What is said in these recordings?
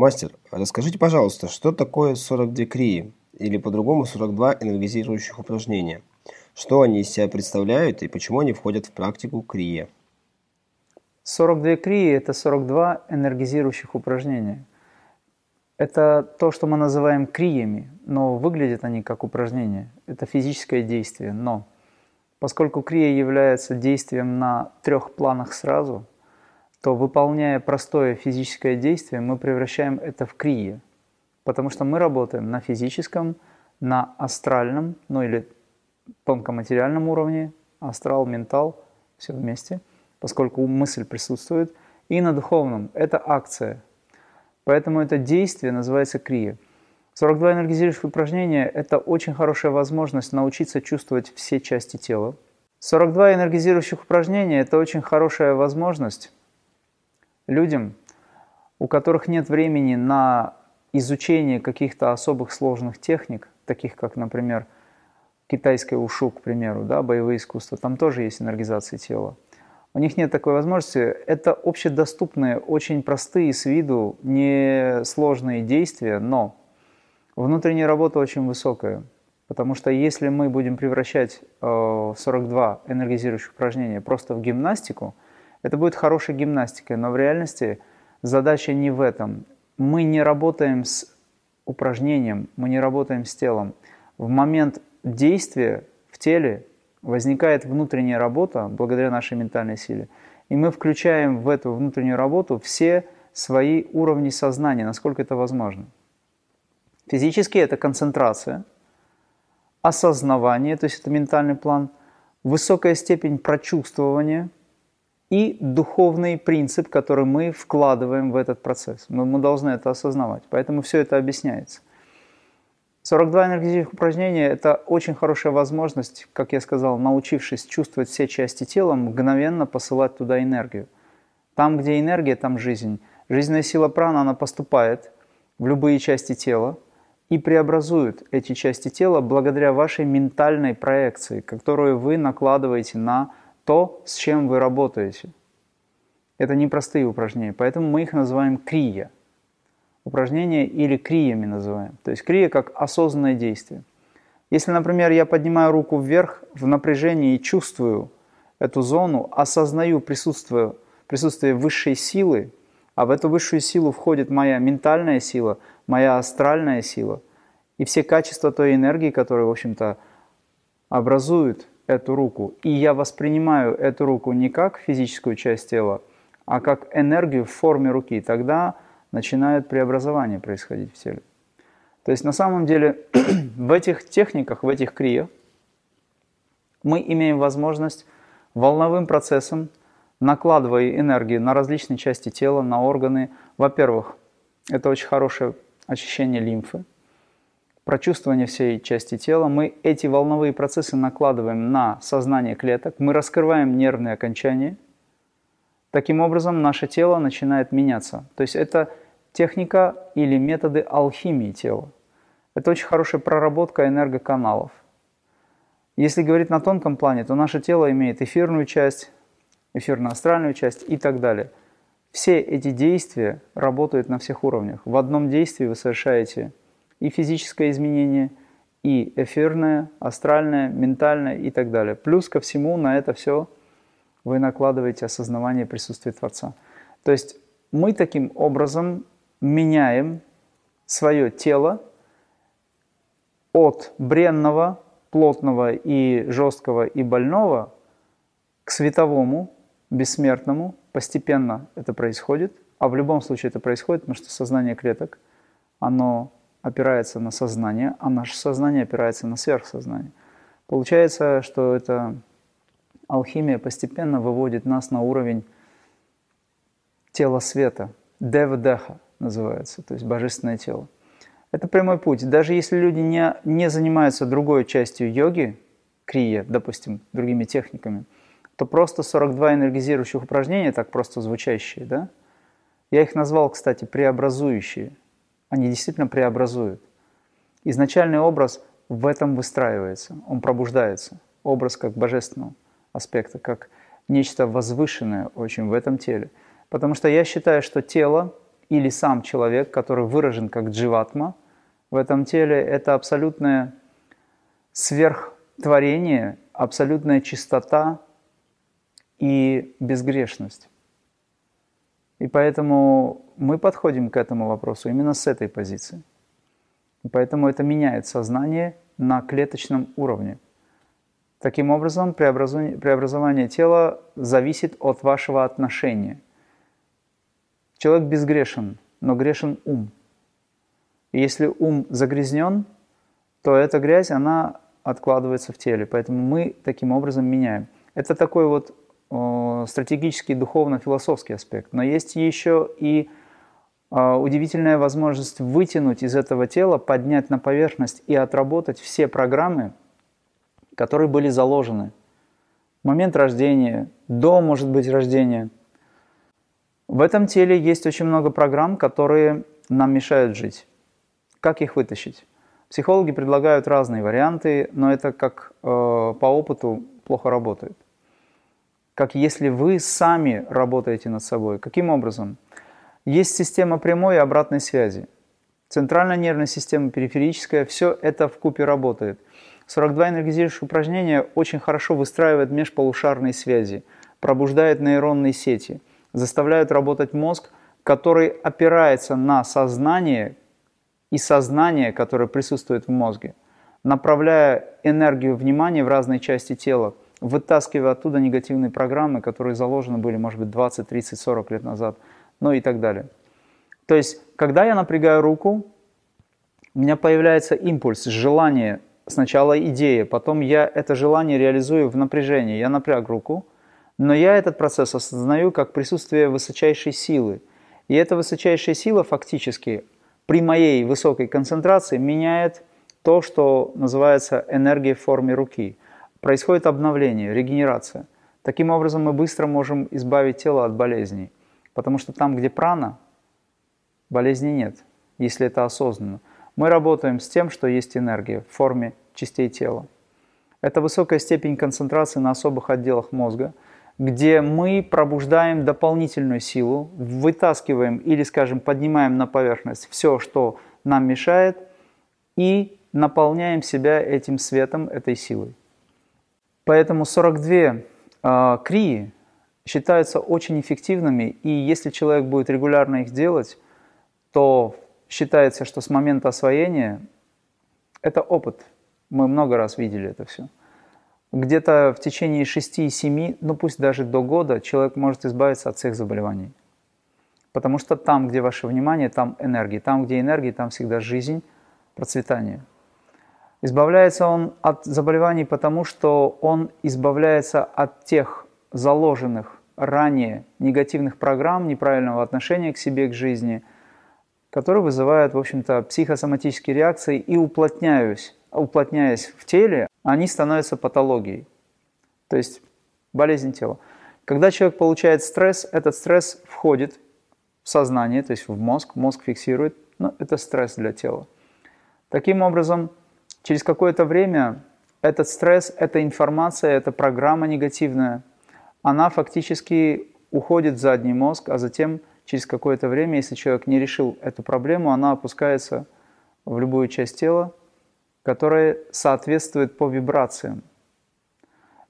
Мастер, расскажите, пожалуйста, что такое 42 крии, или по-другому 42 энергизирующих упражнения? Что они из себя представляют и почему они входят в практику крия? 42 крии – это 42 энергизирующих упражнения. Это то, что мы называем криями, но выглядят они как упражнения. Это физическое действие, но поскольку крия является действием на трех планах сразу, то выполняя простое физическое действие, мы превращаем это в крие. Потому что мы работаем на физическом, на астральном, ну или тонкоматериальном уровне, астрал, ментал, все вместе, поскольку мысль присутствует, и на духовном. Это акция. Поэтому это действие называется крия. 42 энергизирующих упражнения – это очень хорошая возможность научиться чувствовать все части тела. 42 энергизирующих упражнения – это очень хорошая возможность людям, у которых нет времени на изучение каких-то особых сложных техник, таких как, например, китайское ушу, к примеру, да, боевые искусства, там тоже есть энергизация тела. У них нет такой возможности. Это общедоступные, очень простые с виду, несложные действия, но внутренняя работа очень высокая. Потому что если мы будем превращать э, 42 энергизирующих упражнения просто в гимнастику, это будет хорошей гимнастикой, но в реальности задача не в этом. Мы не работаем с упражнением, мы не работаем с телом. В момент действия в теле возникает внутренняя работа благодаря нашей ментальной силе. И мы включаем в эту внутреннюю работу все свои уровни сознания, насколько это возможно. Физически это концентрация, осознавание, то есть это ментальный план, высокая степень прочувствования – и духовный принцип, который мы вкладываем в этот процесс. Мы, мы должны это осознавать. Поэтому все это объясняется. 42 энергетических упражнения – это очень хорошая возможность, как я сказал, научившись чувствовать все части тела, мгновенно посылать туда энергию. Там, где энергия, там жизнь. Жизненная сила прана, она поступает в любые части тела и преобразует эти части тела благодаря вашей ментальной проекции, которую вы накладываете на то, с чем вы работаете. Это непростые упражнения, поэтому мы их называем крия. Упражнения или криями называем. То есть крия как осознанное действие. Если, например, я поднимаю руку вверх в напряжении и чувствую эту зону, осознаю присутствие, присутствие высшей силы, а в эту высшую силу входит моя ментальная сила, моя астральная сила и все качества той энергии, которые, в общем-то, образуют эту руку. И я воспринимаю эту руку не как физическую часть тела, а как энергию в форме руки. Тогда начинает преобразование происходить в теле. То есть на самом деле в этих техниках, в этих криях мы имеем возможность волновым процессом, накладывая энергию на различные части тела, на органы, во-первых, это очень хорошее очищение лимфы, прочувствования всей части тела, мы эти волновые процессы накладываем на сознание клеток, мы раскрываем нервные окончания. Таким образом, наше тело начинает меняться. То есть это техника или методы алхимии тела. Это очень хорошая проработка энергоканалов. Если говорить на тонком плане, то наше тело имеет эфирную часть, эфирно-астральную часть и так далее. Все эти действия работают на всех уровнях. В одном действии вы совершаете и физическое изменение, и эфирное, астральное, ментальное и так далее. Плюс ко всему на это все вы накладываете осознавание присутствия Творца. То есть мы таким образом меняем свое тело от бренного, плотного и жесткого и больного к световому, бессмертному. Постепенно это происходит, а в любом случае это происходит, потому что сознание клеток, оно опирается на сознание, а наше сознание опирается на сверхсознание. Получается, что эта алхимия постепенно выводит нас на уровень тела света, дева-деха называется, то есть божественное тело. Это прямой путь. Даже если люди не, не занимаются другой частью йоги, крия, допустим, другими техниками, то просто 42 энергизирующих упражнения, так просто звучащие, да? Я их назвал, кстати, преобразующие – они действительно преобразуют. Изначальный образ в этом выстраивается, он пробуждается. Образ как божественного аспекта, как нечто возвышенное очень в этом теле. Потому что я считаю, что тело или сам человек, который выражен как дживатма в этом теле, это абсолютное сверхтворение, абсолютная чистота и безгрешность. И поэтому мы подходим к этому вопросу именно с этой позиции. И поэтому это меняет сознание на клеточном уровне. Таким образом, преобразование, тела зависит от вашего отношения. Человек безгрешен, но грешен ум. И если ум загрязнен, то эта грязь, она откладывается в теле. Поэтому мы таким образом меняем. Это такой вот стратегический, духовно-философский аспект. Но есть еще и э, удивительная возможность вытянуть из этого тела, поднять на поверхность и отработать все программы, которые были заложены. Момент рождения, до, может быть, рождения. В этом теле есть очень много программ, которые нам мешают жить. Как их вытащить? Психологи предлагают разные варианты, но это как э, по опыту плохо работает. Как если вы сами работаете над собой. Каким образом? Есть система прямой и обратной связи. Центральная нервная система, периферическая, все это в купе работает – 42 энергизирующих упражнения очень хорошо выстраивают межполушарные связи, пробуждают нейронные сети, заставляют работать мозг, который опирается на сознание и сознание, которое присутствует в мозге, направляя энергию внимания в разные части тела, вытаскивая оттуда негативные программы, которые заложены были, может быть, 20, 30, 40 лет назад, ну и так далее. То есть, когда я напрягаю руку, у меня появляется импульс, желание сначала идея, потом я это желание реализую в напряжении. Я напряг руку, но я этот процесс осознаю как присутствие высочайшей силы. И эта высочайшая сила фактически при моей высокой концентрации меняет то, что называется энергией в форме руки. Происходит обновление, регенерация. Таким образом мы быстро можем избавить тело от болезней. Потому что там, где прана, болезни нет, если это осознанно. Мы работаем с тем, что есть энергия в форме частей тела. Это высокая степень концентрации на особых отделах мозга, где мы пробуждаем дополнительную силу, вытаскиваем или, скажем, поднимаем на поверхность все, что нам мешает, и наполняем себя этим светом, этой силой. Поэтому 42 э, крии считаются очень эффективными, и если человек будет регулярно их делать, то считается, что с момента освоения это опыт. Мы много раз видели это все. Где-то в течение 6-7, ну пусть даже до года, человек может избавиться от всех заболеваний. Потому что там, где ваше внимание, там энергия. Там, где энергия, там всегда жизнь, процветание. Избавляется он от заболеваний, потому что он избавляется от тех заложенных ранее негативных программ, неправильного отношения к себе, к жизни – которые вызывают, в общем-то, психосоматические реакции и уплотняясь, уплотняясь в теле, они становятся патологией, то есть болезнь тела. Когда человек получает стресс, этот стресс входит в сознание, то есть в мозг, мозг фиксирует, но это стресс для тела. Таким образом, через какое-то время этот стресс, эта информация, эта программа негативная, она фактически уходит в задний мозг, а затем через какое-то время, если человек не решил эту проблему, она опускается в любую часть тела, которая соответствует по вибрациям.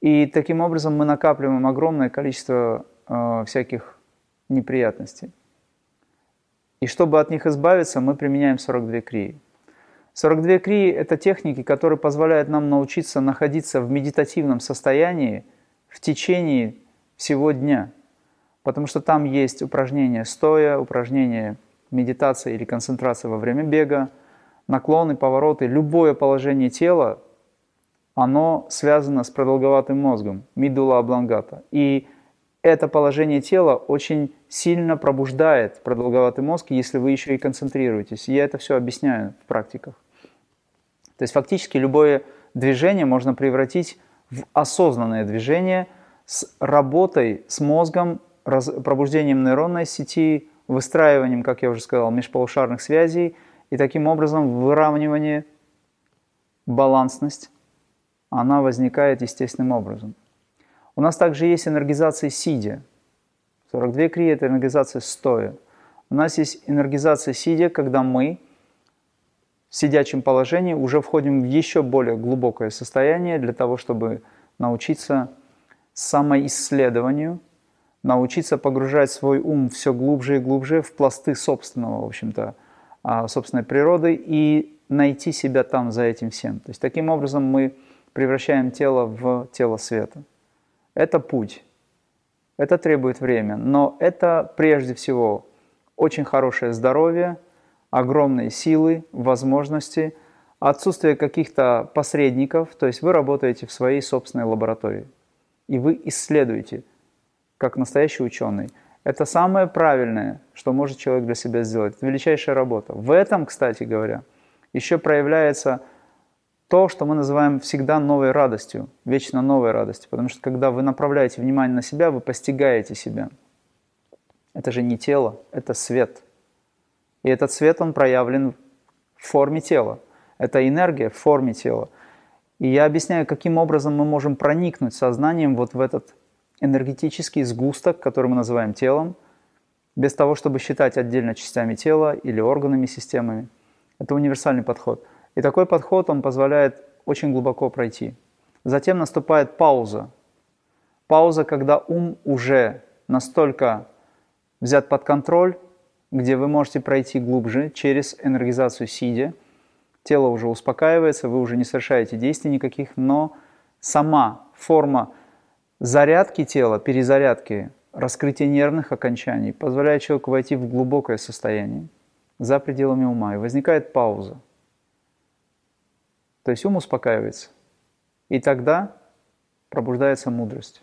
И таким образом мы накапливаем огромное количество э, всяких неприятностей. И чтобы от них избавиться, мы применяем 42 крии. 42 крии – это техники, которые позволяют нам научиться находиться в медитативном состоянии в течение всего дня – потому что там есть упражнения стоя, упражнения медитации или концентрации во время бега, наклоны, повороты, любое положение тела, оно связано с продолговатым мозгом, мидула облонгата. И это положение тела очень сильно пробуждает продолговатый мозг, если вы еще и концентрируетесь. Я это все объясняю в практиках. То есть фактически любое движение можно превратить в осознанное движение с работой с мозгом раз, пробуждением нейронной сети, выстраиванием, как я уже сказал, межполушарных связей и таким образом выравнивание, балансность, она возникает естественным образом. У нас также есть энергизация сидя. 42 крии – это энергизация стоя. У нас есть энергизация сидя, когда мы в сидячем положении уже входим в еще более глубокое состояние для того, чтобы научиться самоисследованию, научиться погружать свой ум все глубже и глубже в пласты собственного, в общем-то, а, собственной природы и найти себя там за этим всем. То есть таким образом мы превращаем тело в тело света. Это путь. Это требует время, но это прежде всего очень хорошее здоровье, огромные силы, возможности, отсутствие каких-то посредников, то есть вы работаете в своей собственной лаборатории, и вы исследуете, как настоящий ученый. Это самое правильное, что может человек для себя сделать. Это величайшая работа. В этом, кстати говоря, еще проявляется то, что мы называем всегда новой радостью, вечно новой радостью. Потому что когда вы направляете внимание на себя, вы постигаете себя. Это же не тело, это свет. И этот свет, он проявлен в форме тела. Это энергия в форме тела. И я объясняю, каким образом мы можем проникнуть сознанием вот в этот энергетический сгусток, который мы называем телом, без того, чтобы считать отдельно частями тела или органами, системами. Это универсальный подход. И такой подход, он позволяет очень глубоко пройти. Затем наступает пауза. Пауза, когда ум уже настолько взят под контроль, где вы можете пройти глубже через энергизацию сидя. Тело уже успокаивается, вы уже не совершаете действий никаких, но сама форма зарядки тела, перезарядки, раскрытия нервных окончаний позволяет человеку войти в глубокое состояние за пределами ума, и возникает пауза. То есть ум успокаивается. И тогда пробуждается мудрость.